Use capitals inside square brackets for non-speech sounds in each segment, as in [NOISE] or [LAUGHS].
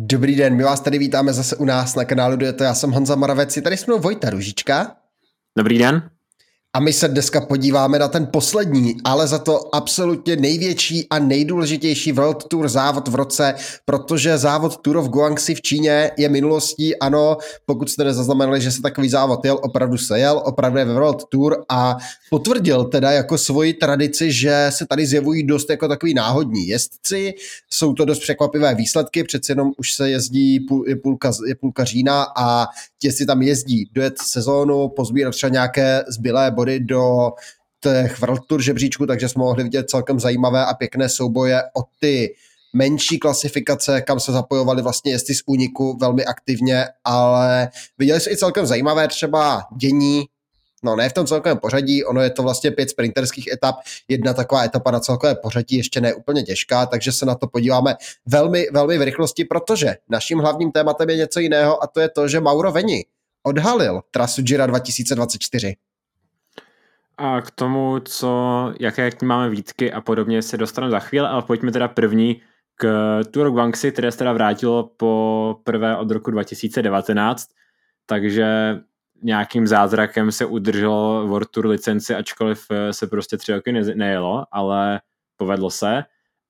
Dobrý den, my vás tady vítáme zase u nás na kanálu Dueto. Já jsem Honza Moravec, je tady s mnou Vojta Ružička. Dobrý den. A my se dneska podíváme na ten poslední, ale za to absolutně největší a nejdůležitější World Tour závod v roce, protože závod Tour of Guangxi v Číně je minulostí. Ano, pokud jste nezaznamenali, že se takový závod jel, opravdu se jel, opravdu je ve World Tour a potvrdil teda jako svoji tradici, že se tady zjevují dost jako takový náhodní jezdci. Jsou to dost překvapivé výsledky, přeci jenom už se jezdí půl, je, půlka, je půlka října a ti tam jezdí dojet sezónu, pozbírat třeba nějaké zbylé body do těch World Tour žebříčku, takže jsme mohli vidět celkem zajímavé a pěkné souboje o ty menší klasifikace, kam se zapojovali vlastně jezdci z úniku velmi aktivně, ale viděli jsme i celkem zajímavé třeba dění No ne v tom celkovém pořadí, ono je to vlastně pět sprinterských etap, jedna taková etapa na celkové pořadí ještě ne úplně těžká, takže se na to podíváme velmi, velmi v rychlosti, protože naším hlavním tématem je něco jiného a to je to, že Mauro Veni odhalil trasu Gira 2024. A k tomu, co, jaké k ní máme výtky a podobně, se dostaneme za chvíli, ale pojďme teda první k Tour Guangxi, které se teda vrátilo po prvé od roku 2019, takže nějakým zázrakem se udrželo World Tour licenci, ačkoliv eh, se prostě tři roky ne- nejelo, ale povedlo se.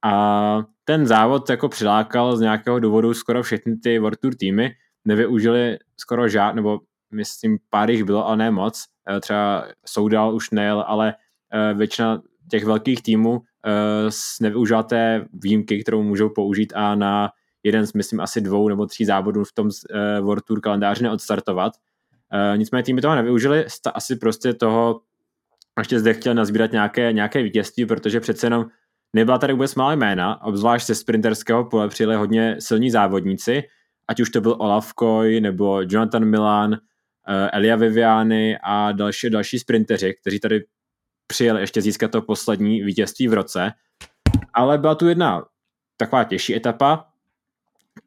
A ten závod jako přilákal z nějakého důvodu skoro všechny ty World Tour týmy, nevyužili skoro žád, nebo myslím pár jich bylo, ale ne moc. Eh, třeba Soudal už nejel, ale eh, většina těch velkých týmů nevyužila té výjimky, kterou můžou použít a na jeden z, myslím, asi dvou nebo tří závodů v tom World Tour kalendáři neodstartovat. Uh, nicméně týmy toho nevyužili, asi prostě toho ještě zde chtěl nazbírat nějaké, nějaké vítězství, protože přece jenom nebyla tady vůbec malé jména, obzvlášť ze sprinterského pole přijeli hodně silní závodníci, ať už to byl Olaf Koy, nebo Jonathan Milan, uh, Elia Viviani a další, další sprinteři, kteří tady přijeli ještě získat to poslední vítězství v roce. Ale byla tu jedna taková těžší etapa,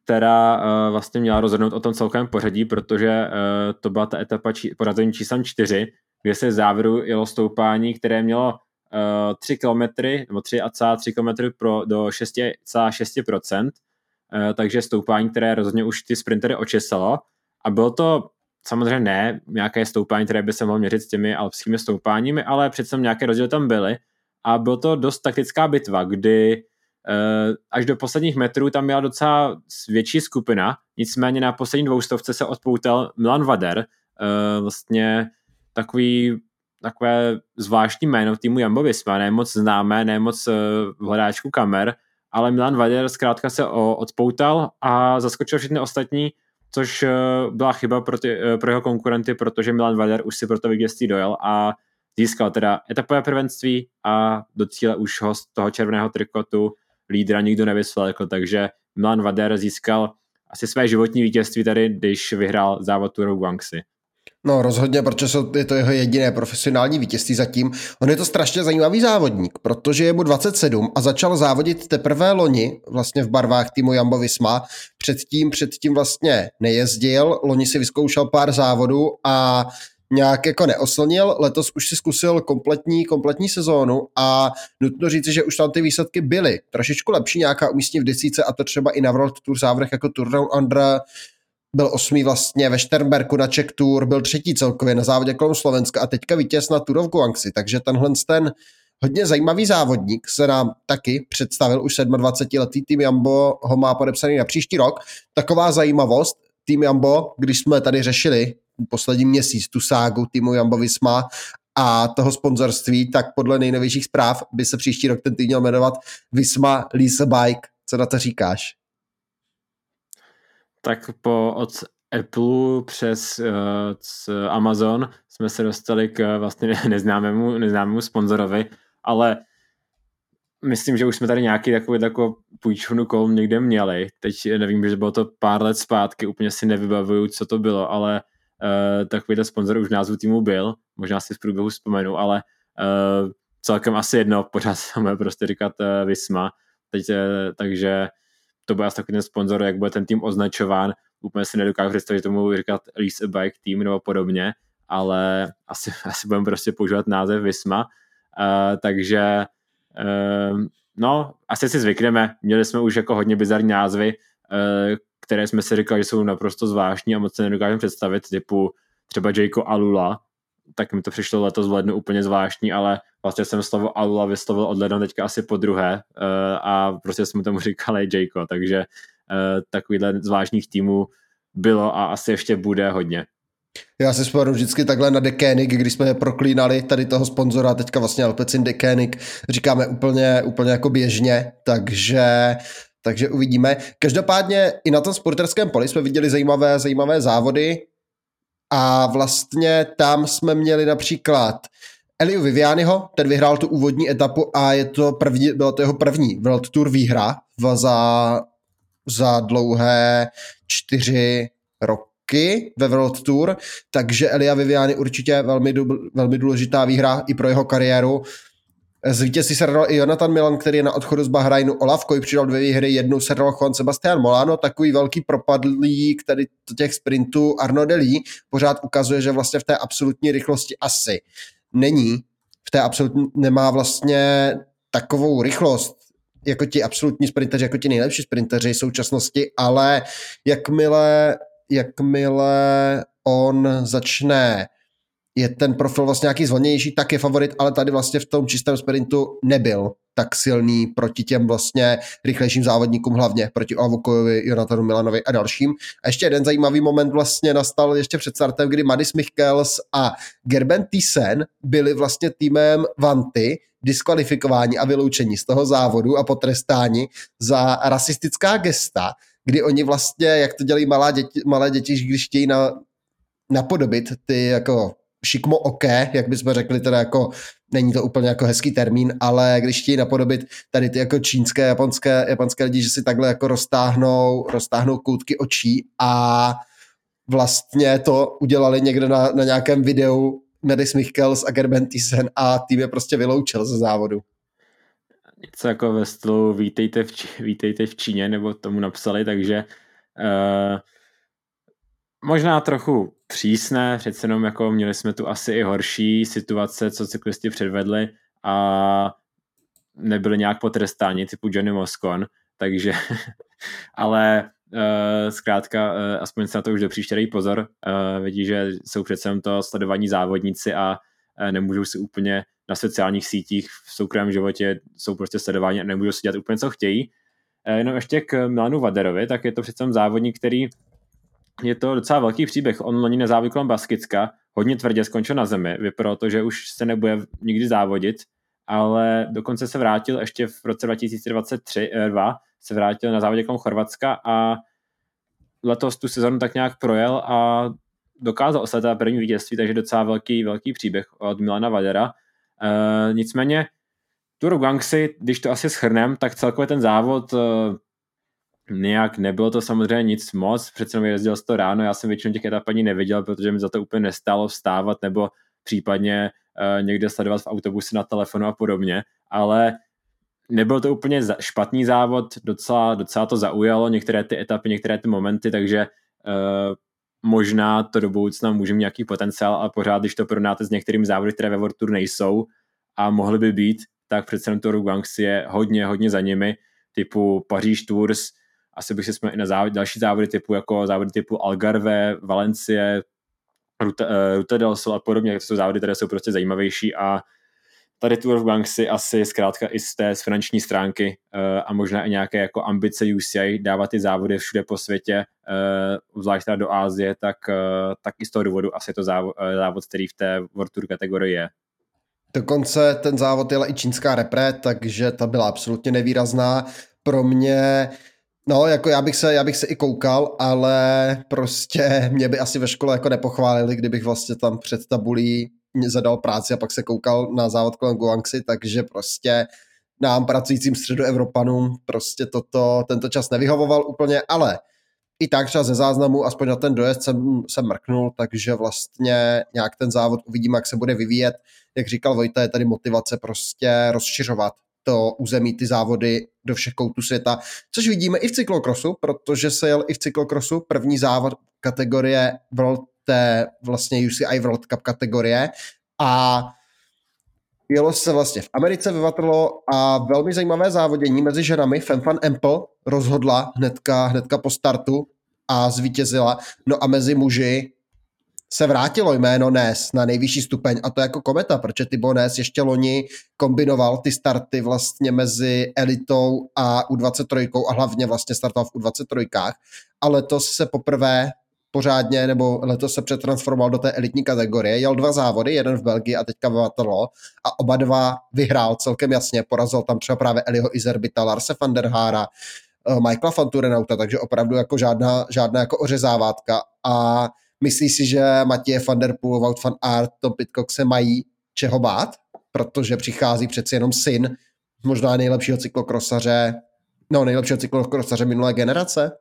která uh, vlastně měla rozhodnout o tom celkovém pořadí, protože uh, to byla ta etapa či, pořazení číslem 4, kde se závěru jelo stoupání, které mělo uh, 3 km nebo 3,3 km pro, do 6,6%, uh, takže stoupání, které rozhodně už ty sprintery očesalo. A bylo to samozřejmě ne nějaké stoupání, které by se mohlo měřit s těmi alpskými stoupáními, ale přece nějaké rozdíly tam byly. A bylo to dost taktická bitva, kdy Eh, až do posledních metrů tam byla docela větší skupina, nicméně na poslední dvoustovce se odpoutal Milan Vader, eh, vlastně takový takové zvláštní jméno týmu Jumbo Visma, ne moc známé, ne moc eh, v hledáčku kamer, ale Milan Vader zkrátka se odpoutal a zaskočil všechny ostatní, což byla chyba pro, ty, pro jeho konkurenty, protože Milan Vader už si pro to vítězství dojel a získal teda etapové prvenství a do cíle už ho z toho červeného trikotu lídra nikdo nevyslechl, takže Milan Vader získal asi své životní vítězství tady, když vyhrál závod Tour Guangxi. No rozhodně, protože je to jeho jediné profesionální vítězství zatím. On je to strašně zajímavý závodník, protože je mu 27 a začal závodit teprve loni, vlastně v barvách týmu Jambo Visma. Předtím, předtím vlastně nejezdil, loni si vyzkoušel pár závodů a nějak jako neoslnil. Letos už si zkusil kompletní, kompletní sezónu a nutno říci, že už tam ty výsledky byly trošičku lepší, nějaká umístní v desíce a to třeba i na World Tour závodech jako Tour Under byl osmý vlastně ve Šternberku na Czech Tour, byl třetí celkově na závodě kolem Slovenska a teďka vítěz na Tour of Guangxi, takže tenhle ten hodně zajímavý závodník se nám taky představil, už 27-letý tým Jambo ho má podepsaný na příští rok. Taková zajímavost, tým Jambo, když jsme tady řešili poslední měsíc tu ságu týmu Jumbo Visma a toho sponzorství, tak podle nejnovějších zpráv by se příští rok ten tým měl jmenovat Visma Lisa Bike. Co na to říkáš? Tak po od Apple přes uh, Amazon jsme se dostali k vlastně [LAUGHS] neznámému, neznámému sponzorovi, ale myslím, že už jsme tady nějaký takový takovou půjčovnu kolem někde měli. Teď nevím, že bylo to pár let zpátky, úplně si nevybavuju, co to bylo, ale uh, takovýhle sponzor už názvu týmu byl, možná si v průběhu vzpomenu, ale uh, celkem asi jedno, pořád samé prostě říkat uh, Visma, teď, uh, takže to bude asi takový ten sponzor, jak bude ten tým označován, úplně si nedokážu představit tomu říkat Lease a Bike Team nebo podobně, ale asi, [LAUGHS] asi budeme prostě používat název Visma, uh, takže uh, no, asi si zvykneme, měli jsme už jako hodně bizarní názvy, které jsme si říkali, že jsou naprosto zvláštní a moc se nedokážeme představit, typu třeba Jayko Alula, tak mi to přišlo letos v lednu úplně zvláštní, ale vlastně jsem slovo Alula vyslovil od ledna teďka asi po druhé uh, a prostě jsme tomu [LAUGHS] říkali Jayko, takže uh, takovýhle zvláštních týmů bylo a asi ještě bude hodně. Já si vzpomenu vždycky takhle na Dekénik, když jsme proklínali tady toho sponzora, teďka vlastně Alpecin Dekénik, říkáme úplně, úplně jako běžně, takže takže uvidíme. Každopádně i na tom sporterském poli jsme viděli zajímavé, zajímavé závody a vlastně tam jsme měli například Eliu Vivianiho, ten vyhrál tu úvodní etapu a je to první, byla to jeho první World Tour výhra za, za dlouhé čtyři roky ve World Tour, takže Elia Viviani určitě velmi, velmi důležitá výhra i pro jeho kariéru. Z vítězství se i Jonathan Milan, který je na odchodu z Bahrajnu. Olaf Koj přidal dvě výhry, jednu se Juan Sebastian Molano, takový velký propadlý, který těch sprintů Arno Delí pořád ukazuje, že vlastně v té absolutní rychlosti asi není. V té absolutní nemá vlastně takovou rychlost, jako ti absolutní sprinteři, jako ti nejlepší sprinteři v současnosti, ale jakmile, jakmile on začne je ten profil vlastně nějaký zvolnější, tak je favorit, ale tady vlastně v tom čistém sprintu nebyl tak silný proti těm vlastně rychlejším závodníkům, hlavně proti Avokojovi, Jonathanu Milanovi a dalším. A ještě jeden zajímavý moment vlastně nastal ještě před startem, kdy Madis Michels a Gerben Thyssen byli vlastně týmem Vanty, diskvalifikováni a vyloučení z toho závodu a potrestáni za rasistická gesta, kdy oni vlastně, jak to dělají malá děti, malé děti, když chtějí na, napodobit ty jako šikmo oké, jak bychom řekli, teda jako není to úplně jako hezký termín, ale když chtějí napodobit tady ty jako čínské, japonské, japonské lidi, že si takhle jako roztáhnou, roztáhnou koutky očí a vlastně to udělali někde na, na nějakém videu Medis Michels a Gerben Thyssen a tým je prostě vyloučil ze závodu. Něco jako ve stylu vítejte v, vítejte v Číně, nebo tomu napsali, takže uh, možná trochu přísné, přece jenom jako měli jsme tu asi i horší situace, co cyklisti předvedli a nebyli nějak potrestáni, typu Johnny Moscon, takže, [LAUGHS] ale uh, zkrátka, uh, aspoň se na to už do příště dej pozor, uh, vidí, že jsou přece to sledovaní závodníci a uh, nemůžou si úplně na sociálních sítích v soukromém životě jsou prostě sledováni a nemůžou si dělat úplně, co chtějí. Uh, jenom ještě k Milanu Vaderovi, tak je to přece závodník, který je to docela velký příběh. On loni nezávodil kolem Baskicka, hodně tvrdě skončil na zemi. Vypadalo to, že už se nebude nikdy závodit, ale dokonce se vrátil ještě v roce 2023 2 se vrátil na závodě kolem Chorvatska a letos tu sezonu tak nějak projel a dokázal osledovat první vítězství, takže docela velký, velký příběh od Milana Vadera. E, nicméně Tour Guangxi, když to asi schrnem, tak celkově ten závod nějak nebylo to samozřejmě nic moc, přece jenom jezdil to ráno, já jsem většinou těch etap ani neviděl, protože mi za to úplně nestálo vstávat nebo případně uh, někde sledovat v autobuse na telefonu a podobně, ale nebyl to úplně špatný závod, docela, docela to zaujalo, některé ty etapy, některé ty momenty, takže uh, možná to do budoucna může mít nějaký potenciál, ale pořád, když to porovnáte s některými závody, které ve World Tour nejsou a mohly by být, tak přece jenom to je hodně, hodně za nimi, typu Paříž Tours, asi bych si jsme i na závod, další závody typu jako závody typu Algarve, Valencie, Ruta, uh, Ruta del Sol a podobně, to jsou závody, které jsou prostě zajímavější a tady Tour of Bank si asi zkrátka i z té z finanční stránky uh, a možná i nějaké jako ambice UCI dávat ty závody všude po světě, uh, zvlášť teda do Ázie, tak, uh, tak i z toho důvodu asi to závod, uh, závod, který v té World Tour kategorii je. Dokonce ten závod jela i čínská repre, takže ta byla absolutně nevýrazná. Pro mě No, jako já bych, se, já bych se i koukal, ale prostě mě by asi ve škole jako nepochválili, kdybych vlastně tam před tabulí zadal práci a pak se koukal na závod kolem Guangxi, takže prostě nám pracujícím středoevropanům prostě toto, tento čas nevyhovoval úplně, ale i tak třeba ze záznamu, aspoň na ten dojezd jsem, jsem mrknul, takže vlastně nějak ten závod uvidíme, jak se bude vyvíjet. Jak říkal Vojta, je tady motivace prostě rozšiřovat to území, ty závody do všech koutů světa, což vidíme i v cyklokrosu, protože se jel i v cyklokrosu první závod kategorie World, té vlastně UCI World Cup kategorie a Jelo se vlastně v Americe vyvatrlo a velmi zajímavé závodění mezi ženami. Femfan Ample rozhodla hnedka, hnedka po startu a zvítězila. No a mezi muži se vrátilo jméno Nes na nejvyšší stupeň a to jako kometa, protože Tybo Nes ještě loni kombinoval ty starty vlastně mezi elitou a U23 a hlavně vlastně startoval v U23, ale letos se poprvé pořádně, nebo letos se přetransformoval do té elitní kategorie. Jel dva závody, jeden v Belgii a teďka v a oba dva vyhrál celkem jasně. Porazil tam třeba právě Eliho Izerbita, Larse van der Hara, eh, Michaela Fanturenauta, takže opravdu jako žádná, žádná jako ořezávátka a myslí si, že Matěje van der Poel, Wout van Aert, Tom Pitcock se mají čeho bát, protože přichází přeci jenom syn možná nejlepšího cyklokrosaře, no nejlepšího cyklokrosaře minulé generace?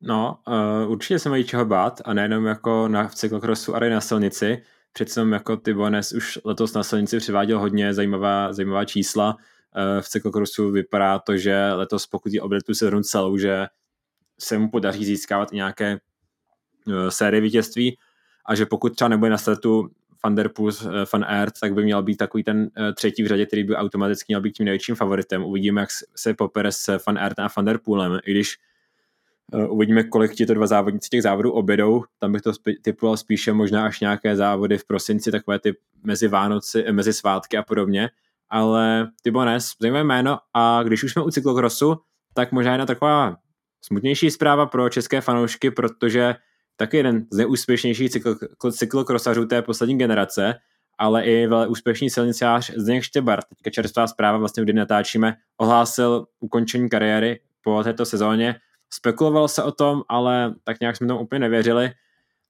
No, uh, určitě se mají čeho bát a nejenom jako na, v cyklokrosu, ale i na silnici. Přece jako ty Bones už letos na silnici přiváděl hodně zajímavá, zajímavá čísla. Uh, v cyklokrosu vypadá to, že letos pokud je obletu se celou, že se mu podaří získávat i nějaké série vítězství a že pokud třeba nebude na startu Van der Poel, Van Aert, tak by měl být takový ten třetí v řadě, který by automaticky měl být tím největším favoritem. Uvidíme, jak se popere s Van Aert a Van der Poelem, i když uvidíme, kolik ti to dva závodníci těch závodů obědou. Tam bych to typoval spíše možná až nějaké závody v prosinci, takové ty mezi Vánoci, eh, mezi svátky a podobně. Ale Tibones, zajímavé jméno a když už jsme u cyklokrosu, tak možná jedna taková smutnější zpráva pro české fanoušky, protože taky jeden z nejúspěšnějších cykl, cyklokrosařů té poslední generace, ale i velmi úspěšný silnicář Zdeněk Štěbar, teďka čerstvá zpráva, vlastně kdy natáčíme, ohlásil ukončení kariéry po této sezóně. Spekulovalo se o tom, ale tak nějak jsme tomu úplně nevěřili.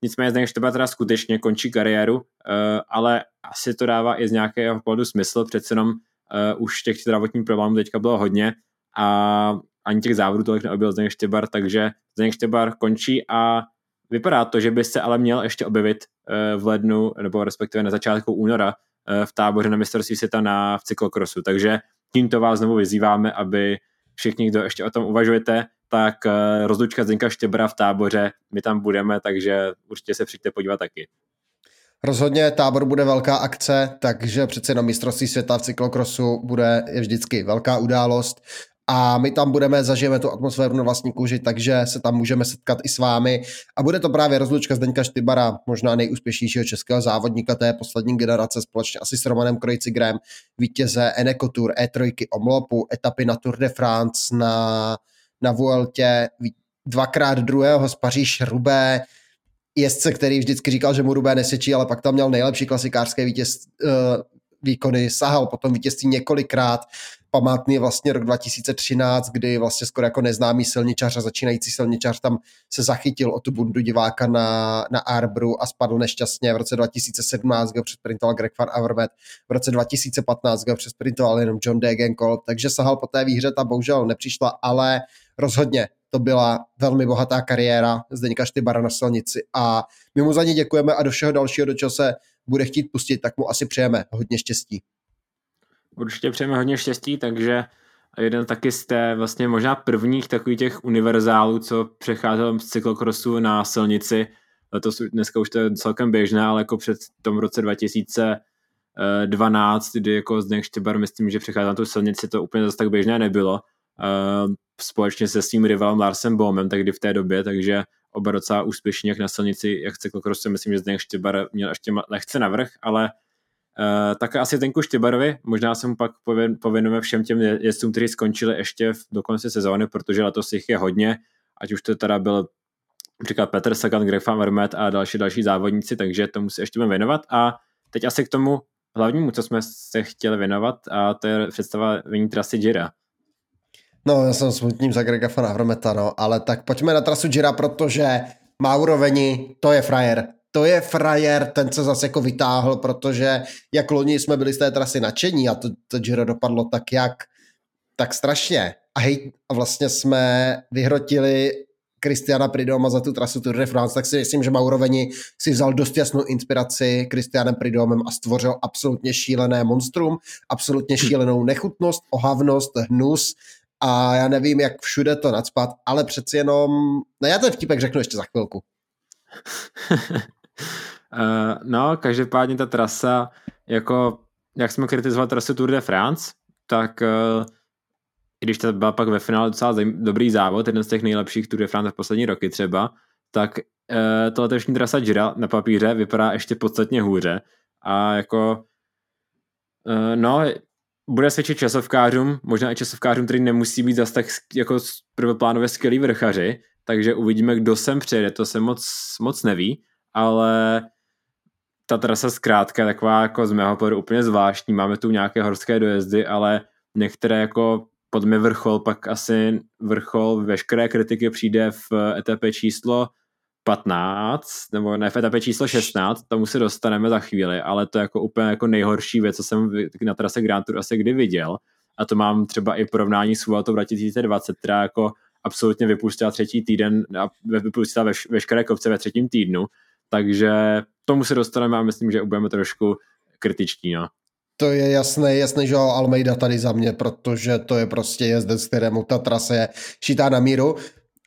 Nicméně Zdeněk Šteba teda skutečně končí kariéru, eh, ale asi to dává i z nějakého pohledu smysl, přece jenom uh, už těch zdravotních problémů teďka bylo hodně a ani těch závodů tolik neobjel Zdeněk Štěbar, takže Zdeněk Štěbar končí a vypadá to, že by se ale měl ještě objevit uh, v lednu, nebo respektive na začátku února uh, v táboře na mistrovství světa na v cyklokrosu, takže tímto vás znovu vyzýváme, aby všichni, kdo ještě o tom uvažujete, tak eh, rozlučka Zdenka Štěbra v táboře, my tam budeme, takže určitě se přijďte podívat taky. Rozhodně tábor bude velká akce, takže přece jenom mistrovství světa v cyklokrosu bude vždycky velká událost a my tam budeme, zažijeme tu atmosféru na vlastní kůži, takže se tam můžeme setkat i s vámi. A bude to právě rozlučka Zdeňka Štybara, možná nejúspěšnějšího českého závodníka té poslední generace společně asi s Romanem Krojcigrem, vítěze Eneco Tour, E3 Omlopu, etapy na Tour de France, na na Vueltě, dvakrát druhého z Paříž Rubé, jezdce, který vždycky říkal, že mu Rubé nesečí, ale pak tam měl nejlepší klasikářské vítěz, uh, výkony, sahal potom vítězství několikrát, památný je vlastně rok 2013, kdy vlastně skoro jako neznámý silničář a začínající silničář tam se zachytil o tu bundu diváka na, na Arbru a spadl nešťastně. V roce 2017 ho přesprintoval Greg Van Avermaet, v roce 2015 ho přesprintoval jenom John Degenkolb, takže sahal po té výhře, ta bohužel nepřišla, ale rozhodně to byla velmi bohatá kariéra Zdeňka Štybara na silnici a my mu za ní děkujeme a do všeho dalšího, do čeho se bude chtít pustit, tak mu asi přejeme hodně štěstí. Určitě přejeme hodně štěstí, takže jeden taky z té vlastně možná prvních takových těch univerzálů, co přecházel z cyklokrosu na silnici. Letos dneska už to je celkem běžné, ale jako před tom roce 2012, kdy jako Zdeněk Štěbar myslím, že přecházel na tu silnici, to úplně zase tak běžné nebylo. Uh, společně se svým rivalem Larsem Bohmem, tak kdy v té době, takže oba docela úspěšně jak na silnici, jak cyklokrosu, myslím, že Zdeněk Štěbar měl ještě lehce navrh, ale Uh, tak asi Tenku Štěbarovi, možná se mu pak pověnujeme všem těm jezdcům, kteří skončili ještě v, do konce sezóny, protože letos jich je hodně, ať už to teda byl například Petr Sagan, Greg Van Vermet a další další závodníci, takže tomu se ještě budeme věnovat. A teď asi k tomu hlavnímu, co jsme se chtěli věnovat, a to je představení trasy Gira. No, já jsem smutním za Grega Van Avermeta, no, ale tak pojďme na trasu Gira, protože Mauro Veni, to je frajer. To je frajer, ten se zase jako vytáhl, protože jak loni jsme byli z té trasy nadšení a to, to Giro dopadlo tak jak, tak strašně. A hej, a vlastně jsme vyhrotili Kristiana Pridoma za tu trasu Tour de France, tak si myslím, že Mauroveni si vzal dost jasnou inspiraci Kristianem Pridomem a stvořil absolutně šílené monstrum, absolutně šílenou nechutnost, ohavnost, hnus a já nevím, jak všude to nadspat, ale přeci jenom, no já ten vtipek řeknu ještě za chvilku. [LAUGHS] uh, [LAUGHS] no, každopádně ta trasa jako jak jsme kritizovali trasy Tour de France, tak uh, i když to byl pak ve finále docela dobrý závod, jeden z těch nejlepších Tour de France v poslední roky třeba, tak uh, to letošní trasa Gira na papíře vypadá ještě podstatně hůře. A jako no, bude svědčit časovkářům, možná i časovkářům, který nemusí být zase tak jako prvoplánově skvělý vrchaři, takže uvidíme, kdo sem přijede, to se moc, moc neví, ale ta trasa zkrátka je taková jako z mého pohledu úplně zvláštní, máme tu nějaké horské dojezdy, ale některé jako pod mě vrchol, pak asi vrchol veškeré kritiky přijde v etapě číslo 15, nebo ne v etapě číslo 16, tomu se dostaneme za chvíli, ale to je jako úplně jako nejhorší věc, co jsem na trase Grand Tour asi kdy viděl. A to mám třeba i porovnání s Vueltou 2020, která jako absolutně vypustila třetí týden a vypustila veš, veškeré kopce ve třetím týdnu. Takže tomu se dostaneme a myslím, že budeme trošku kritičtí. No. To je jasné, jasné, že Almeida tady za mě, protože to je prostě jezdec, kterému ta trasa je šitá na míru.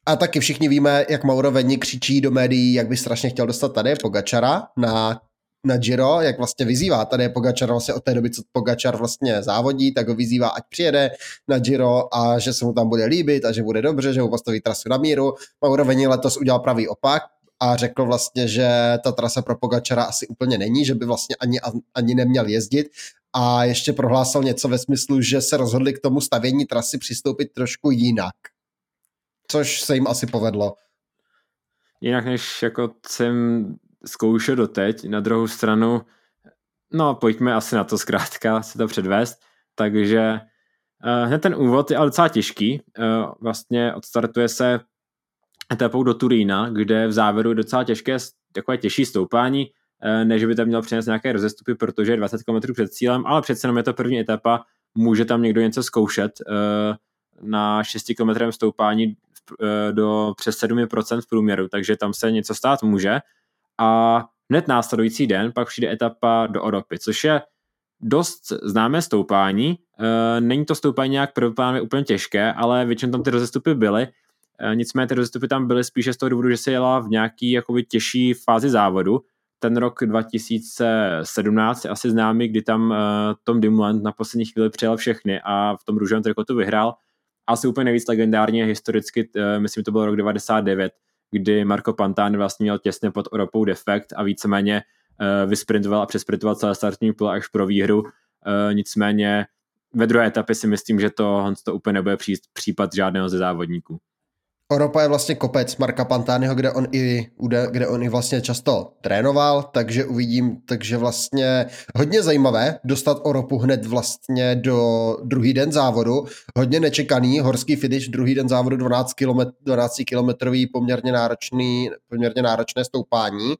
A taky všichni víme, jak Mauro Veni křičí do médií, jak by strašně chtěl dostat tady Pogačara na, na Giro, jak vlastně vyzývá tady Pogačar vlastně od té doby, co Pogačar vlastně závodí, tak ho vyzývá, ať přijede na Giro a že se mu tam bude líbit a že bude dobře, že mu postaví trasu na míru. Mauro Veni letos udělal pravý opak, a řekl vlastně, že ta trasa pro Pogačara asi úplně není, že by vlastně ani, ani neměl jezdit. A ještě prohlásil něco ve smyslu, že se rozhodli k tomu stavění trasy přistoupit trošku jinak. Což se jim asi povedlo. Jinak než jako jsem zkoušel doteď, na druhou stranu, no pojďme asi na to zkrátka se to předvést, takže uh, hned ten úvod je ale docela těžký, uh, vlastně odstartuje se etapou do Turína, kde v závěru je docela těžké, takové těžší stoupání, uh, než by tam měl přinést nějaké rozestupy, protože je 20 km před cílem, ale přece jenom je to první etapa, může tam někdo něco zkoušet. Uh, na 6 km stoupání Eh, do přes 7% v průměru, takže tam se něco stát může. A hned následující den pak přijde etapa do Oropy, což je dost známé stoupání. Eh, není to stoupání nějak prvoplánově úplně těžké, ale většinou tam ty rozestupy byly. Eh, nicméně ty rozestupy tam byly spíše z toho důvodu, že se jela v nějaký jakoby těžší fázi závodu. Ten rok 2017 je asi známý, kdy tam Tom Dimland na poslední chvíli přijel všechny a v tom růžovém trikotu vyhrál asi úplně nejvíc legendárně historicky, uh, myslím, to byl rok 99, kdy Marco Pantani vlastně měl těsně pod Europou defekt a víceméně uh, vysprintoval a přesprintoval celé startní pole až pro výhru. Uh, nicméně ve druhé etapě si myslím, že to, to úplně nebude přijít případ žádného ze závodníků. Oropa je vlastně kopec Marka Pantányho, kde on i, kde on i vlastně často trénoval, takže uvidím, takže vlastně hodně zajímavé dostat Oropu hned vlastně do druhý den závodu, hodně nečekaný, horský finish, druhý den závodu 12 km, 12 kilometrový poměrně náročný, poměrně náročné stoupání,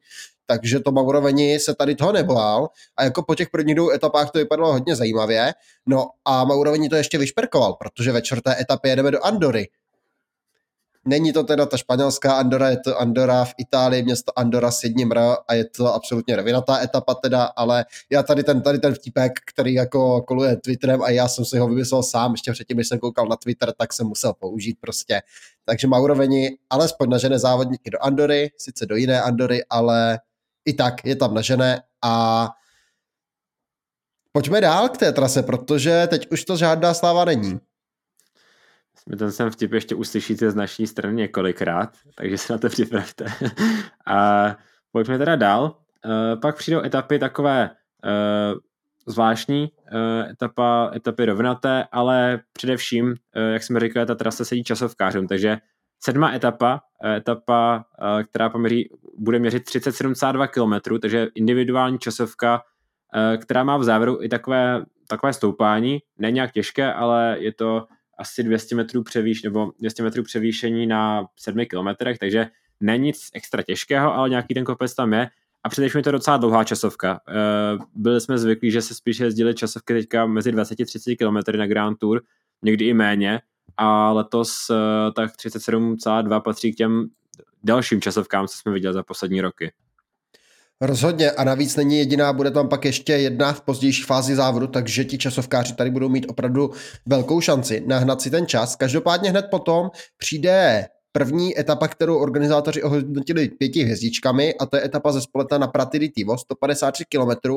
takže to Mauroveni se tady toho nebál a jako po těch prvních dvou etapách to vypadalo hodně zajímavě. No a Mauroveni to ještě vyšperkoval, protože ve čtvrté etapě jedeme do Andory, Není to teda ta španělská Andora, je to Andora v Itálii, město Andora s jedním R a je to absolutně revinatá etapa teda, ale já tady ten, tady ten vtipek, který jako koluje Twitterem a já jsem si ho vymyslel sám, ještě předtím, když jsem koukal na Twitter, tak jsem musel použít prostě. Takže Mauroveni alespoň nažené závodníky do Andory, sice do jiné Andory, ale i tak je tam nažené a pojďme dál k té trase, protože teď už to žádná sláva není. Ten jsem vtip ještě uslyšíte z naší strany několikrát, takže se na to připravte. [LAUGHS] a pojďme teda dál. Uh, pak přijdou etapy takové uh, zvláštní, uh, etapa, etapy rovnaté, ale především, jak jsme říkali, ta trasa sedí časovkářům, takže sedmá etapa, etapa, která poměří, bude měřit 3072 km, takže individuální časovka, která má v závěru i takové, takové stoupání, není nějak těžké, ale je to asi 200 metrů převýš, nebo 200 metrů převýšení na 7 kilometrech, takže není nic extra těžkého, ale nějaký ten kopec tam je. A především je to docela dlouhá časovka. Eh, byli jsme zvyklí, že se spíše jezdili časovky teďka mezi 20-30 km na Grand Tour, někdy i méně, a letos eh, tak 37,2 patří k těm dalším časovkám, co jsme viděli za poslední roky. Rozhodně a navíc není jediná, bude tam pak ještě jedna v pozdější fázi závodu, takže ti časovkáři tady budou mít opravdu velkou šanci nahnat si ten čas. Každopádně hned potom přijde první etapa, kterou organizátoři ohodnotili pěti hvězdičkami a to je etapa ze Spoleta na Pratiditivo, 153 km.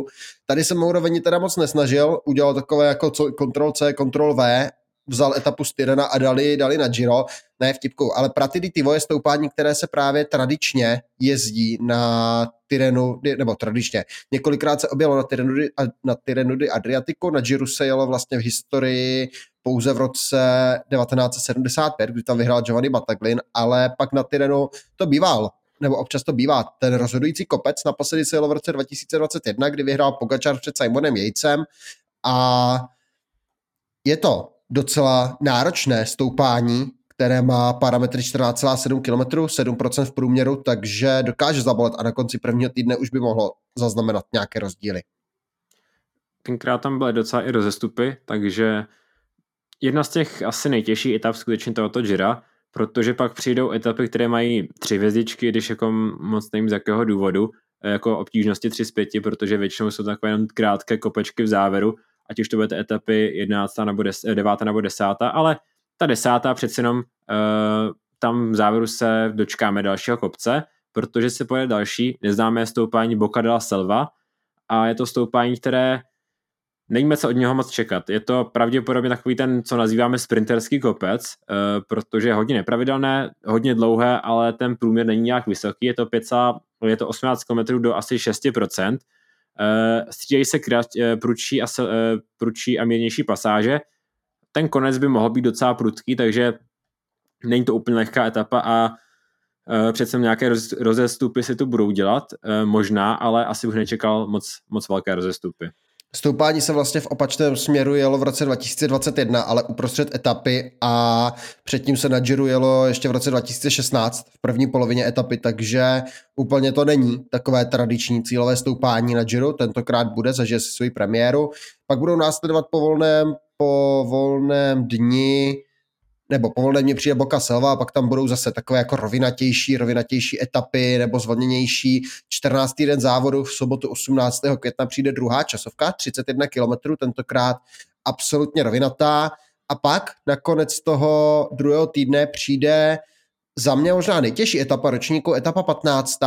Tady se Mouroveni teda moc nesnažil, udělal takové jako Ctrl C, Ctrl V vzal etapu z Tyrena a dali, dali na Giro, ne vtipkou, ale Pratiditivo je stoupání, které se právě tradičně jezdí na Tyrenu, nebo tradičně, několikrát se objelo na Tyrenu, na Tyrenu di Adriatico, na Giro se jelo vlastně v historii pouze v roce 1975, kdy tam vyhrál Giovanni Bataglin, ale pak na Tyrenu to býval, nebo občas to bývá, ten rozhodující kopec naposledy se jelo v roce 2021, kdy vyhrál Pogačar před Simonem Jejcem. A je to docela náročné stoupání, které má parametry 14,7 km, 7% v průměru, takže dokáže zabolet a na konci prvního týdne už by mohlo zaznamenat nějaké rozdíly. Tenkrát tam byly docela i rozestupy, takže jedna z těch asi nejtěžší etap skutečně tohoto Jira, protože pak přijdou etapy, které mají tři hvězdičky, když jako moc nevím z jakého důvodu, jako obtížnosti 3 z 5, protože většinou jsou takové jenom krátké kopečky v závěru ať už to bude etapy 11. nebo 10, 9. nebo 10. ale ta desátá přece jenom uh, tam v závěru se dočkáme dalšího kopce, protože se pojede další neznámé stoupání Boca de la Selva a je to stoupání, které nevíme, co od něho moc čekat. Je to pravděpodobně takový ten, co nazýváme sprinterský kopec, uh, protože je hodně nepravidelné, hodně dlouhé, ale ten průměr není nějak vysoký. Je to 5, je to 18 km do asi 6%, Uh, střídají se krat, uh, prudší, a, uh, prudší a mírnější pasáže. Ten konec by mohl být docela prudký, takže není to úplně lehká etapa a uh, přece nějaké roz, rozestupy si tu budou dělat, uh, možná, ale asi bych nečekal moc, moc velké rozestupy. Stoupání se vlastně v opačném směru jelo v roce 2021, ale uprostřed etapy a předtím se na Giro jelo ještě v roce 2016 v první polovině etapy, takže úplně to není takové tradiční cílové stoupání na Giro, tentokrát bude, zažije si svoji premiéru. Pak budou následovat po volném, po volném dni nebo povolné mě přijde Boka Selva a pak tam budou zase takové jako rovinatější, rovinatější etapy nebo zvolněnější. 14. den závodu v sobotu 18. května přijde druhá časovka, 31 km, tentokrát absolutně rovinatá. A pak nakonec toho druhého týdne přijde za mě možná nejtěžší etapa ročníku, etapa 15.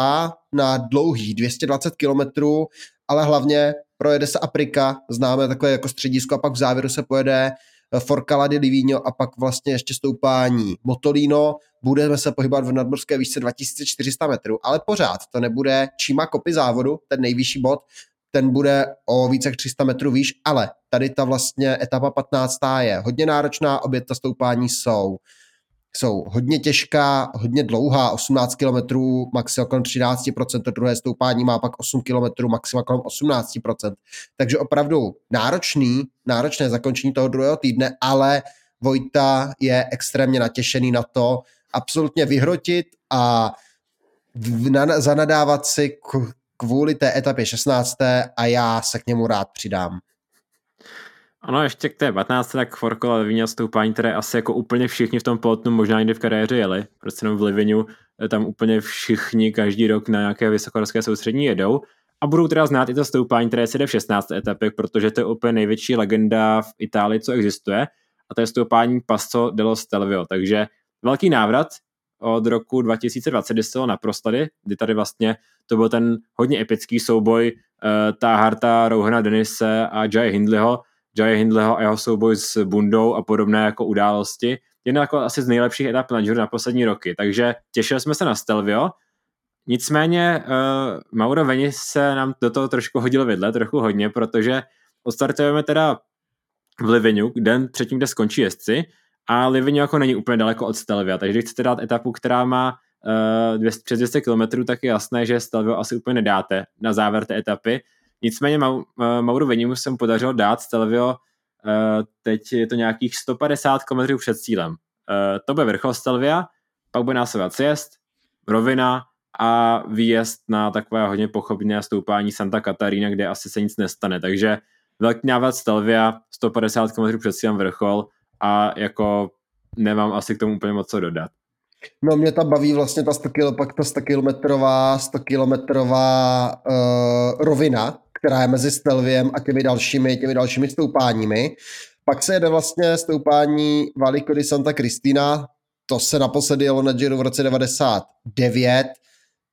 na dlouhý 220 km, ale hlavně projede se Aprika, známe takové jako středisko a pak v závěru se pojede Forcala di Livigno a pak vlastně ještě stoupání Motolino. Budeme se pohybovat v nadmorské výšce 2400 metrů, ale pořád to nebude číma kopy závodu, ten nejvyšší bod, ten bude o více jak 300 metrů výš, ale tady ta vlastně etapa 15. je hodně náročná, obě ta stoupání jsou jsou hodně těžká, hodně dlouhá, 18 km, maximum kolem 13%, to druhé stoupání má pak 8 km, maximum kolem 18%. Takže opravdu náročný, náročné zakončení toho druhého týdne, ale Vojta je extrémně natěšený na to absolutně vyhrotit a zanadávat si kvůli té etapě 16. a já se k němu rád přidám. Ano, ještě k té 15. tak Forkola Livinia stoupání, které asi jako úplně všichni v tom polotnu možná někdy v kariéře jeli, protože v Livinu eh, tam úplně všichni každý rok na nějaké vysokorské soustřední jedou a budou teda znát i to stoupání, které se jde v 16. etapě, protože to je úplně největší legenda v Itálii, co existuje a to je stoupání Passo dello Stelvio, takže velký návrat od roku 2020, kdy se kdy tady vlastně to byl ten hodně epický souboj uh, ta Harta, Rouhana Denise a Jay Hindleyho, Jay Hindleyho a jeho souboj s Bundou a podobné jako události. Jedna jako asi z nejlepších etap na Giro na poslední roky, takže těšili jsme se na Stelvio, Nicméně uh, Mauro Veni se nám do toho trošku hodil vidle, trochu hodně, protože odstartujeme teda v Livinu, den předtím, kde skončí jezdci, a Livinu jako není úplně daleko od Stelvia, takže když chcete dát etapu, která má uh, 200, přes 200 km, tak je jasné, že Stelvio asi úplně nedáte na závěr té etapy, Nicméně Ma- Mauro Venimu jsem podařilo dát Stelvio, eh, teď je to nějakých 150 km před cílem. Eh, to bude vrchol Stelvia, pak bude následovat sjezd, rovina a výjezd na takové hodně pochopné stoupání Santa Catarina, kde asi se nic nestane. Takže velký návrat Stelvia, 150 km před cílem vrchol a jako nemám asi k tomu úplně moc co dodat. No mě ta baví vlastně ta 100 km, pak ta 100 kilometrová, 100 kilometrová uh, rovina, která je mezi Stelviem a těmi dalšími, těmi dalšími stoupáními. Pak se jede vlastně stoupání Valico di Santa Cristina, to se naposledy jelo na Giro v roce 99,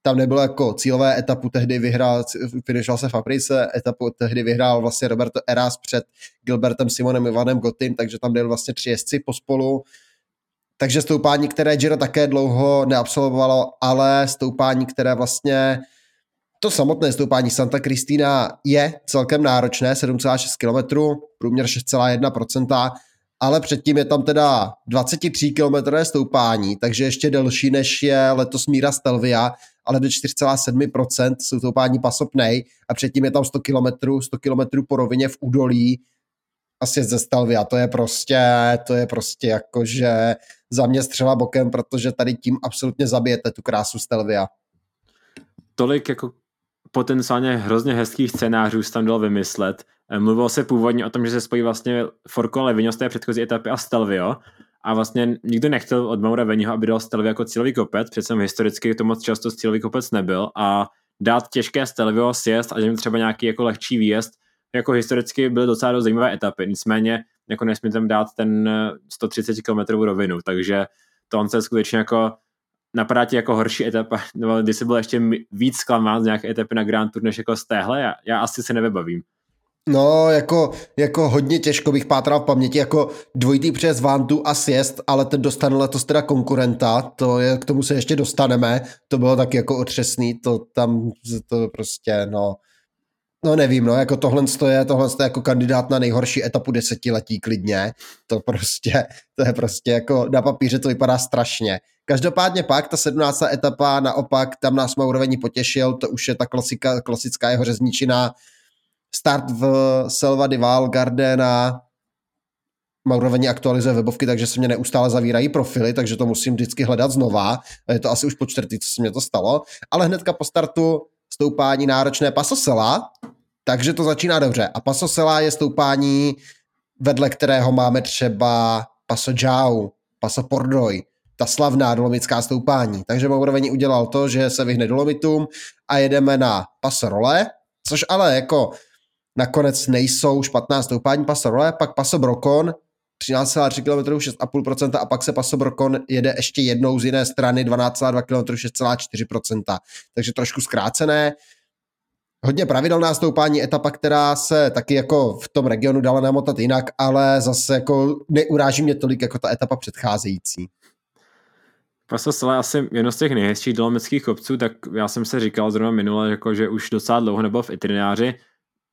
tam nebylo jako cílové etapu, tehdy vyhrál, finišoval se v Aprice, etapu tehdy vyhrál vlastně Roberto Eras před Gilbertem Simonem Ivanem Gotim, takže tam byl vlastně tři jezdci pospolu. Takže stoupání, které Giro také dlouho neabsolvovalo, ale stoupání, které vlastně to samotné stoupání Santa Cristina je celkem náročné, 7,6 km, průměr 6,1%, ale předtím je tam teda 23 km stoupání, takže ještě delší, než je letos míra Stelvia, ale do 4,7% jsou stoupání pasopnej a předtím je tam 100 km, 100 km po rovině v údolí asi ze Stelvia. To je prostě, to je prostě jako, že za mě střela bokem, protože tady tím absolutně zabijete tu krásu Stelvia. Tolik jako potenciálně hrozně hezkých scénářů se tam dalo vymyslet. Eh, mluvilo se původně o tom, že se spojí vlastně Forko Levinho z té předchozí etapy a Stelvio. A vlastně nikdo nechtěl od Maura Veniho, aby dal Stelvio jako cílový kopec, přece historicky to moc často cílový kopec nebyl. A dát těžké Stelvio sjezd a že třeba nějaký jako lehčí výjezd, jako historicky byly docela dost zajímavé etapy, nicméně jako nesmí tam dát ten 130 eh, km rovinu, takže to on se skutečně jako napadá ti jako horší etapa, nebo kdy jsi byl ještě víc zklamán z nějaké etapy na Grand Tour, než jako z téhle, já, já asi se nevybavím. No, jako, jako hodně těžko bych pátral v paměti, jako dvojitý přes Vantu a Siest, ale ten dostane letos teda konkurenta, to je, k tomu se ještě dostaneme, to bylo taky jako otřesný, to tam, to prostě, no, No nevím, no, jako tohle je, tohle je jako kandidát na nejhorší etapu desetiletí klidně. To prostě, to je prostě jako na papíře to vypadá strašně. Každopádně pak ta 17. etapa naopak tam nás Maurovení potěšil, to už je ta klasika, klasická jeho řezničina. Start v Selva di Val, Gardena, Maurovení aktualizuje webovky, takže se mě neustále zavírají profily, takže to musím vždycky hledat znova. Je to asi už po čtvrtý, co se mě to stalo. Ale hnedka po startu stoupání náročné pasosela, takže to začíná dobře. A pasosela je stoupání, vedle kterého máme třeba paso Jau, paso Pordoj, ta slavná dolomická stoupání. Takže Maurovení udělal to, že se vyhne dolomitům a jedeme na paso Role, což ale jako nakonec nejsou špatná stoupání paso Role, pak paso Brokon, 13,3 km 6,5% a pak se Paso Brokon jede ještě jednou z jiné strany 12,2 km 6,4%. Takže trošku zkrácené. Hodně pravidelná stoupání, etapa, která se taky jako v tom regionu dala namotat jinak, ale zase jako neuráží mě tolik jako ta etapa předcházející. Paso Sele asi jedno z těch nejhezčích dolomických kopců, tak já jsem se říkal zrovna minule, jako, že už docela dlouho nebyl v itineráři.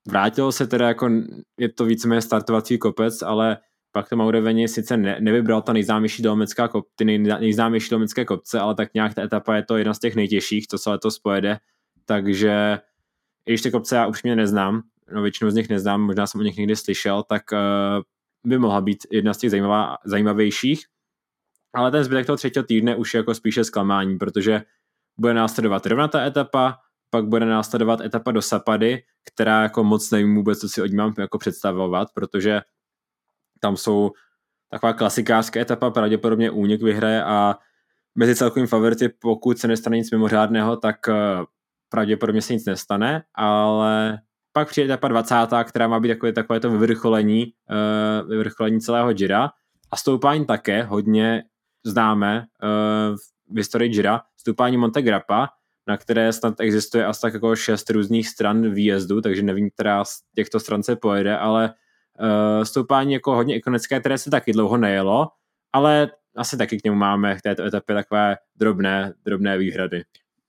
Vrátil se teda jako, je to víceméně startovací kopec, ale pak to Maureveni sice ne, nevybral ta nejznámější dolomická kop, ty nej, nejznámější dolomické kopce, ale tak nějak ta etapa je to jedna z těch nejtěžších, co se letos pojede, takže i když ty kopce já už mě neznám, no většinu z nich neznám, možná jsem o nich někdy slyšel, tak uh, by mohla být jedna z těch zajímavá, zajímavějších, ale ten zbytek toho třetího týdne už je jako spíše zklamání, protože bude následovat rovnatá etapa, pak bude následovat etapa do Sapady, která jako moc nevím vůbec, co si od ní mám jako představovat, protože tam jsou taková klasikářská etapa, pravděpodobně únik vyhraje a mezi celkovým favority, pokud se nestane nic mimořádného, tak eh, pravděpodobně se nic nestane, ale pak přijde etapa 20., která má být takové, takové to vyvrcholení, uh, vyvrcholení celého Jira a stoupání také hodně známe uh, v historii Jira, stoupání Monte Grappa, na které snad existuje asi tak jako šest různých stran výjezdu, takže nevím, která z těchto stran se pojede, ale uh, stoupání jako hodně ikonické, které se taky dlouho nejelo, ale asi taky k němu máme k této etapě takové drobné, drobné výhrady.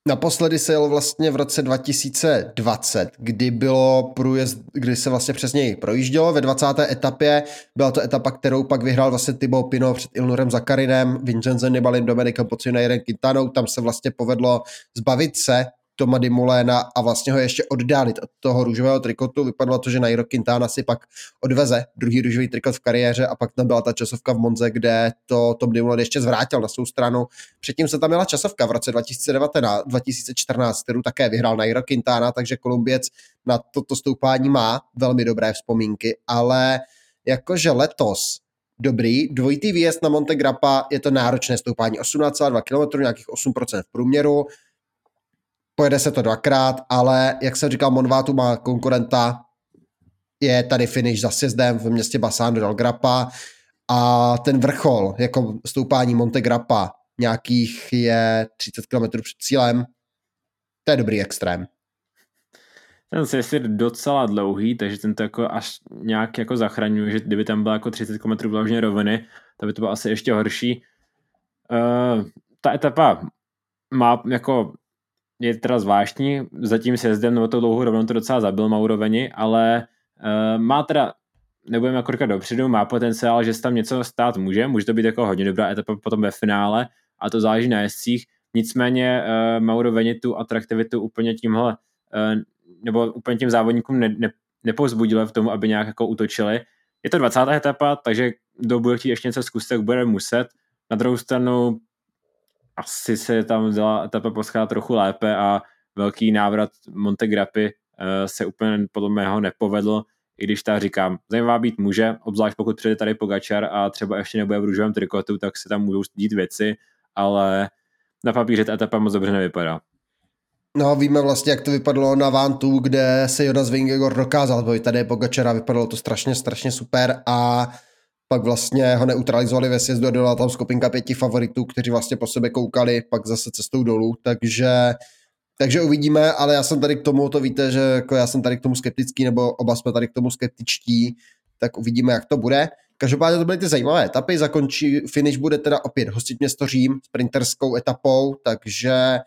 Naposledy se jel vlastně v roce 2020, kdy bylo průjezd, kdy se vlastně přes něj projíždělo ve 20. etapě. Byla to etapa, kterou pak vyhrál vlastně Thibaut Pino před Ilnurem Zakarinem, Vincenzo Nibalin, Dominikem Pocino, jeden Quintanou. Tam se vlastně povedlo zbavit se Toma Dimuléna a vlastně ho ještě oddálit od toho růžového trikotu. Vypadalo to, že Nairo Quintana si pak odveze druhý růžový trikot v kariéře a pak tam byla ta časovka v Monze, kde to Tom Dumoulin ještě zvrátil na svou stranu. Předtím se tam měla časovka v roce 2019, 2014, kterou také vyhrál Nairo Quintana, takže Kolumbiec na toto stoupání má velmi dobré vzpomínky, ale jakože letos dobrý. Dvojitý výjezd na Monte Grappa je to náročné stoupání 18,2 km, nějakých 8% v průměru pojede se to dvakrát, ale jak jsem říkal, Monvátu má konkurenta, je tady finish za sjezdem v městě Bassano del Grappa a ten vrchol, jako stoupání Monte Grappa, nějakých je 30 km před cílem, to je dobrý extrém. Ten sjezd je docela dlouhý, takže ten to jako až nějak jako zachraňuje, že kdyby tam bylo jako 30 km vložně roviny, to by to bylo asi ještě horší. Uh, ta etapa má jako je teda zvláštní, zatím sjezdem nebo to dlouhou rovnou to docela zabil Mauroveni, ale uh, má teda nebudeme jako říkat dopředu, má potenciál, že se tam něco stát může, může to být jako hodně dobrá etapa potom ve finále a to záleží na jezdcích, nicméně uh, Mauro Veni tu atraktivitu úplně tímhle uh, nebo úplně tím závodníkům ne, ne, nepozbudilo v tom, aby nějak jako utočili. Je to 20. etapa, takže kdo bude chtít ještě něco zkusit, tak bude muset. Na druhou stranu asi se tam dala etapa poschá trochu lépe a velký návrat Montegrapy uh, se úplně podle mého nepovedl, i když ta říkám, zajímavá být může, obzvlášť pokud přijde tady Pogačar a třeba ještě nebude v růžovém trikotu, tak se tam můžou dít věci, ale na papíře ta etapa moc dobře nevypadá. No, víme vlastně, jak to vypadalo na Vantu, kde se Jonas Vingegaard dokázal bojit. Tady je Pogačara, vypadalo to strašně, strašně super a pak vlastně ho neutralizovali ve sjezdu a dodala tam skupinka pěti favoritů, kteří vlastně po sebe koukali, pak zase cestou dolů, takže takže uvidíme, ale já jsem tady k tomu, to víte, že jako já jsem tady k tomu skeptický, nebo oba jsme tady k tomu skeptičtí, tak uvidíme, jak to bude. Každopádně to byly ty zajímavé etapy, zakončí, finish bude teda opět hostit město Řím sprinterskou etapou, takže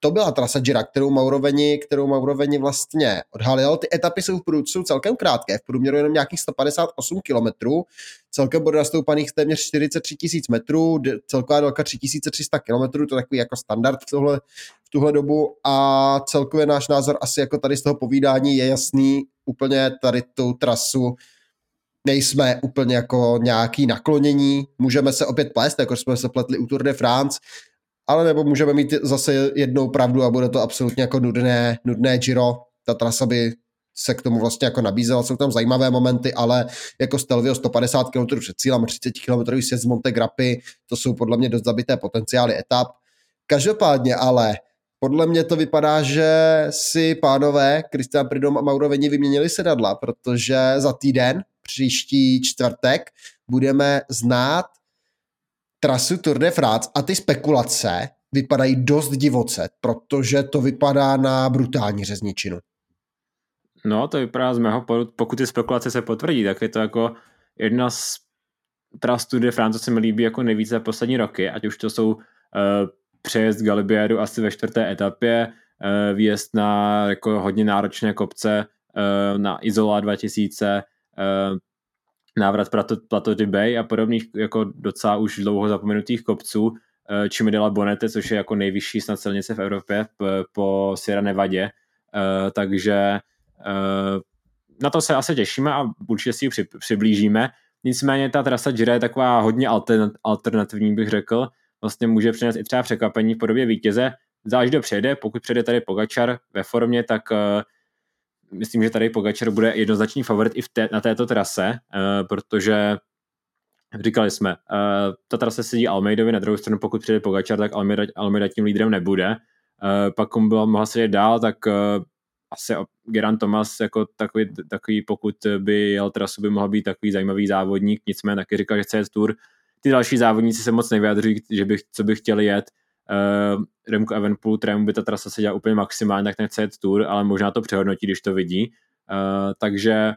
to byla trasa Gira, kterou Mauroveni, kterou Mauroveni vlastně odhalil. Ty etapy jsou, v průměru, celkem krátké, v průměru jenom nějakých 158 km, celkem bude nastoupaných téměř 43 000 metrů, celková délka 3300 km, to je takový jako standard v, tohle, v tuhle dobu. A celkově náš názor asi jako tady z toho povídání je jasný, úplně tady tu trasu nejsme úplně jako nějaký naklonění, můžeme se opět plést, jako jsme se pletli u Tour de France, ale nebo můžeme mít zase jednou pravdu a bude to absolutně jako nudné, nudné Giro. Ta trasa by se k tomu vlastně jako nabízela, jsou tam zajímavé momenty, ale jako Stelvio 150 km před cílem, 30 km sjezd z Monte Grappi, to jsou podle mě dost zabité potenciály etap. Každopádně ale podle mě to vypadá, že si pánové Kristian Pridom a Mauro Veni vyměnili sedadla, protože za týden, příští čtvrtek, budeme znát trasu Tour de France a ty spekulace vypadají dost divoce, protože to vypadá na brutální řezničinu. No, to vypadá z mého pohledu, pokud ty spekulace se potvrdí, tak je to jako jedna z tras Tour de France, co se mi líbí jako nejvíce za poslední roky, ať už to jsou uh, přejezd Galibieru asi ve čtvrté etapě, uh, výjezd na jako hodně náročné kopce uh, na Izola 2000, uh, návrat Plato, Plato de Bay a podobných jako docela už dlouho zapomenutých kopců, eh, Chimedela Bonete, což je jako nejvyšší snad silnice v Evropě po Sierra Nevadě, eh, takže eh, na to se asi těšíme a určitě si ji přiblížíme. Nicméně ta trasa Gira je taková hodně alternativní, bych řekl. Vlastně může přinést i třeba překvapení v podobě vítěze. Záleží, kdo přijede. Pokud přijede tady Pogačar ve formě, tak myslím, že tady Pogačar bude jednoznačný favorit i v té, na této trase, uh, protože říkali jsme, uh, ta trasa sedí Almeidovi, na druhou stranu pokud přijde Pogačar, tak Almeida, Almeida tím lídrem nebude. Uh, pak on byla, mohla sedět dál, tak uh, asi Geran Thomas jako takový, takový, pokud by jel trasu, by mohl být takový zajímavý závodník, nicméně taky říkal, že chce jet tour. Ty další závodníci se moc nevyjadřují, že by, co by chtěli jet, uh, Remco Evenpool, kterému by ta trasa se dělala úplně maximálně, tak nechce jet tour, ale možná to přehodnotí, když to vidí. Uh, takže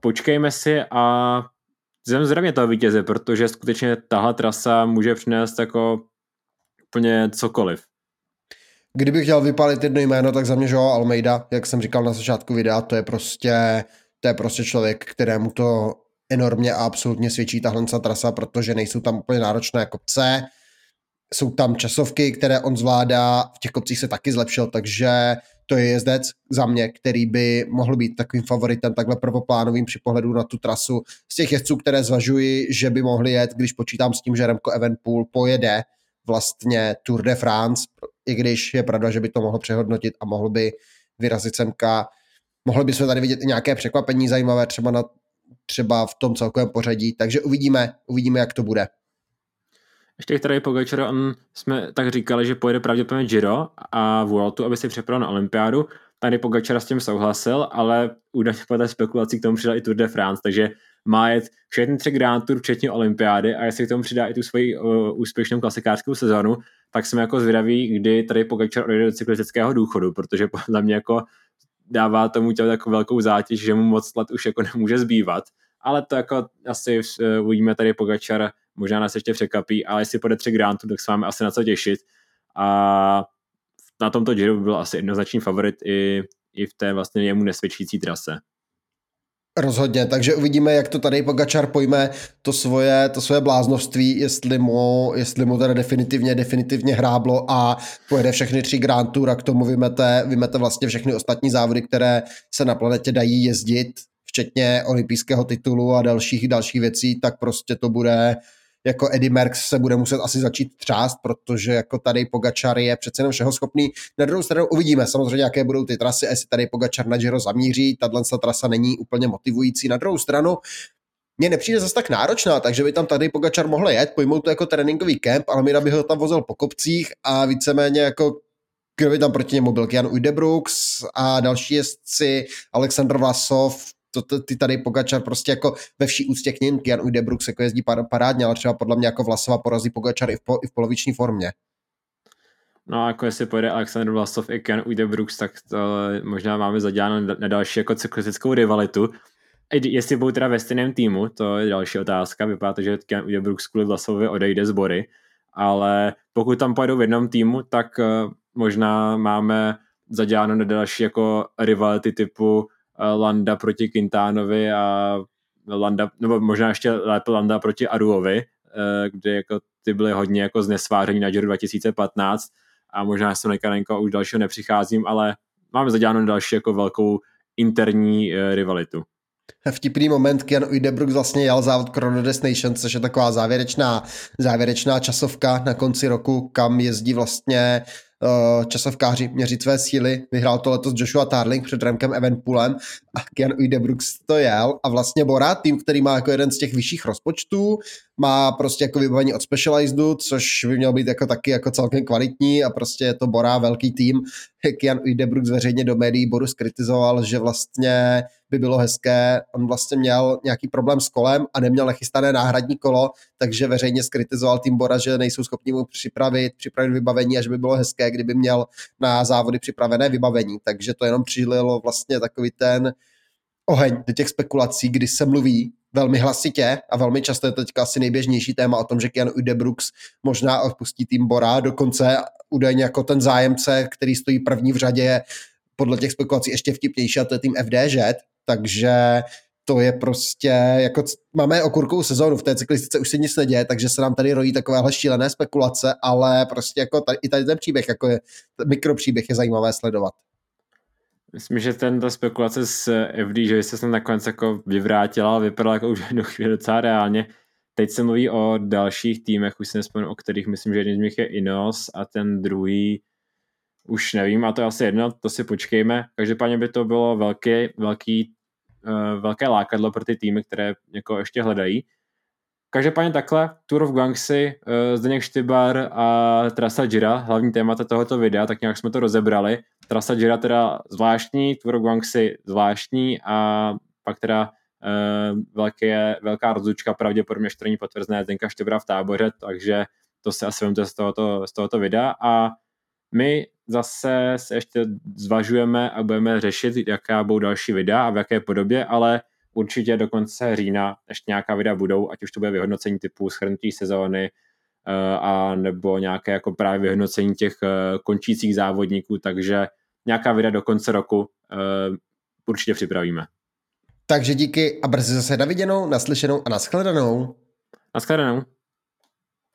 počkejme si a zem zdravě toho vítěze, protože skutečně tahle trasa může přinést jako úplně cokoliv. Kdybych chtěl vypalit jedno jméno, tak za mě Joao Almeida, jak jsem říkal na začátku videa, to je prostě, to je prostě člověk, kterému to enormně a absolutně svědčí tahle trasa, protože nejsou tam úplně náročné kopce, jsou tam časovky, které on zvládá, v těch kopcích se taky zlepšil, takže to je jezdec za mě, který by mohl být takovým favoritem takhle prvoplánovým při pohledu na tu trasu. Z těch jezdců, které zvažuji, že by mohli jet, když počítám s tím, že Remco Evenpool pojede vlastně Tour de France, i když je pravda, že by to mohl přehodnotit a mohl by vyrazit semka. Mohli bychom tady vidět i nějaké překvapení zajímavé třeba, na, třeba v tom celkovém pořadí, takže uvidíme, uvidíme, jak to bude. Ještě tady Pogačar, on jsme tak říkali, že pojede pravděpodobně Giro a Vueltu, aby si připravil na olympiádu. Tady Pogačar s tím souhlasil, ale údajně podle spekulací k tomu přidal i Tour de France, takže má jet všechny tři Grand Tour, včetně olympiády a jestli k tomu přidá i tu svoji uh, úspěšnou klasikářskou sezonu, tak jsem jako zvědavý, kdy tady Pogačar odejde do cyklistického důchodu, protože podle mě jako dává tomu tělu takovou velkou zátěž, že mu moc let už jako nemůže zbývat. Ale to jako asi uh, uvidíme tady Pogačar, možná nás ještě překapí, ale jestli půjde tři Grand Tour, tak se máme asi na co těšit. A na tomto Giro byl asi jednoznačný favorit i, i v té vlastně jemu nesvědčící trase. Rozhodně, takže uvidíme, jak to tady Pogačar pojme to svoje, to svoje bláznovství, jestli mu, jestli mu teda definitivně, definitivně hráblo a pojede všechny tři Grand Tour a k tomu vymete, vymete vlastně všechny ostatní závody, které se na planetě dají jezdit, včetně olympijského titulu a dalších dalších věcí, tak prostě to bude jako Eddie Merckx se bude muset asi začít třást, protože jako tady Pogačar je přece jenom všeho schopný. Na druhou stranu uvidíme samozřejmě, jaké budou ty trasy, jestli tady Pogačar na Giro zamíří, tato trasa není úplně motivující. Na druhou stranu mně nepřijde zase tak náročná, takže by tam tady Pogačar mohl jet, pojmout to jako tréninkový kemp, ale Mira by ho tam vozil po kopcích a víceméně jako kdo by tam proti němu byl Jan Udebrooks a další jezdci, Aleksandr Vlasov, to, to, ty tady Pogačar prostě jako ve vší úctě k ním, Jan Udebrooks jako jezdí parádně, ale třeba podle mě jako Vlasova porazí Pogačar i v, po, i v poloviční formě. No a jako jestli pojede Alexander Vlasov i Ken Udebrooks, tak to možná máme zaděláno na další jako cyklistickou rivalitu. Jestli budou teda ve stejném týmu, to je další otázka. Vypadá to, že Ken Udebrooks kvůli Vlasovi odejde z Bory, ale pokud tam pojedou v jednom týmu, tak uh, možná máme zaděláno na další jako rivality typu Landa proti Quintánovi a Landa, nebo možná ještě lépe Landa proti Aruovi, eh, kde jako ty byly hodně jako znesváření na Giro 2015 a možná jsem Nekarenko už dalšího nepřicházím, ale máme zaděláno další jako velkou interní eh, rivalitu. Vtipný moment, Kian Uydebrook vlastně jel závod Chrono Destination, což je taková závěrečná, závěrečná časovka na konci roku, kam jezdí vlastně uh, časovkáři měřit své síly. Vyhrál to letos Joshua Tarling před Remkem Evenpoolem a Kian Udebrooks to jel a vlastně Bora, tým, který má jako jeden z těch vyšších rozpočtů, má prostě jako vybavení od Specializedu, což by měl být jako taky jako celkem kvalitní a prostě je to Bora, velký tým. Kian Udebrooks veřejně do médií Boru skritizoval, že vlastně by bylo hezké. On vlastně měl nějaký problém s kolem a neměl nechystané náhradní kolo, takže veřejně skritizoval tým Bora, že nejsou schopni mu připravit, připravit vybavení a že by bylo hezké, kdyby měl na závody připravené vybavení. Takže to jenom přililo vlastně takový ten oheň do těch spekulací, kdy se mluví velmi hlasitě a velmi často je to teďka asi nejběžnější téma o tom, že Kian Udebrooks možná odpustí tým Bora, dokonce údajně jako ten zájemce, který stojí první v řadě, je podle těch spekulací ještě vtipnější a to je tým FDŽ, takže to je prostě, jako máme okurkovou sezónu, v té cyklistice už se nic neděje, takže se nám tady rojí takovéhle šílené spekulace, ale prostě jako tady, i tady ten příběh, jako je, mikropříběh je zajímavé sledovat. Myslím, že ten ta spekulace s FD, že se tam nakonec jako vyvrátila, vypadala jako už jednu chvíli docela reálně. Teď se mluví o dalších týmech, už si nespomínám, o kterých myslím, že jeden z nich je Inos a ten druhý už nevím, a to je asi jedno, to si počkejme. Každopádně by to bylo velký, velký uh, velké lákadlo pro ty týmy, které jako ještě hledají. Každopádně takhle, Tour of Guangxi, uh, Zdeněk Štybar a trasa Jira, hlavní témata tohoto videa, tak nějak jsme to rozebrali. Trasa Jira teda zvláštní, Tour of Guangxi zvláštní a pak teda uh, velké, velká rozlučka, pravděpodobně štrní potvrzené Zdenka Štybra v táboře, takže to se asi vemte z tohoto, z tohoto videa a my zase se ještě zvažujeme a budeme řešit, jaká budou další videa a v jaké podobě, ale určitě do konce října ještě nějaká videa budou, ať už to bude vyhodnocení typu schrnutí sezóny, uh, a nebo nějaké jako právě vyhodnocení těch uh, končících závodníků, takže nějaká videa do konce roku uh, určitě připravíme. Takže díky a brzy zase na viděnou, naslyšenou a naschledanou. Naschledanou.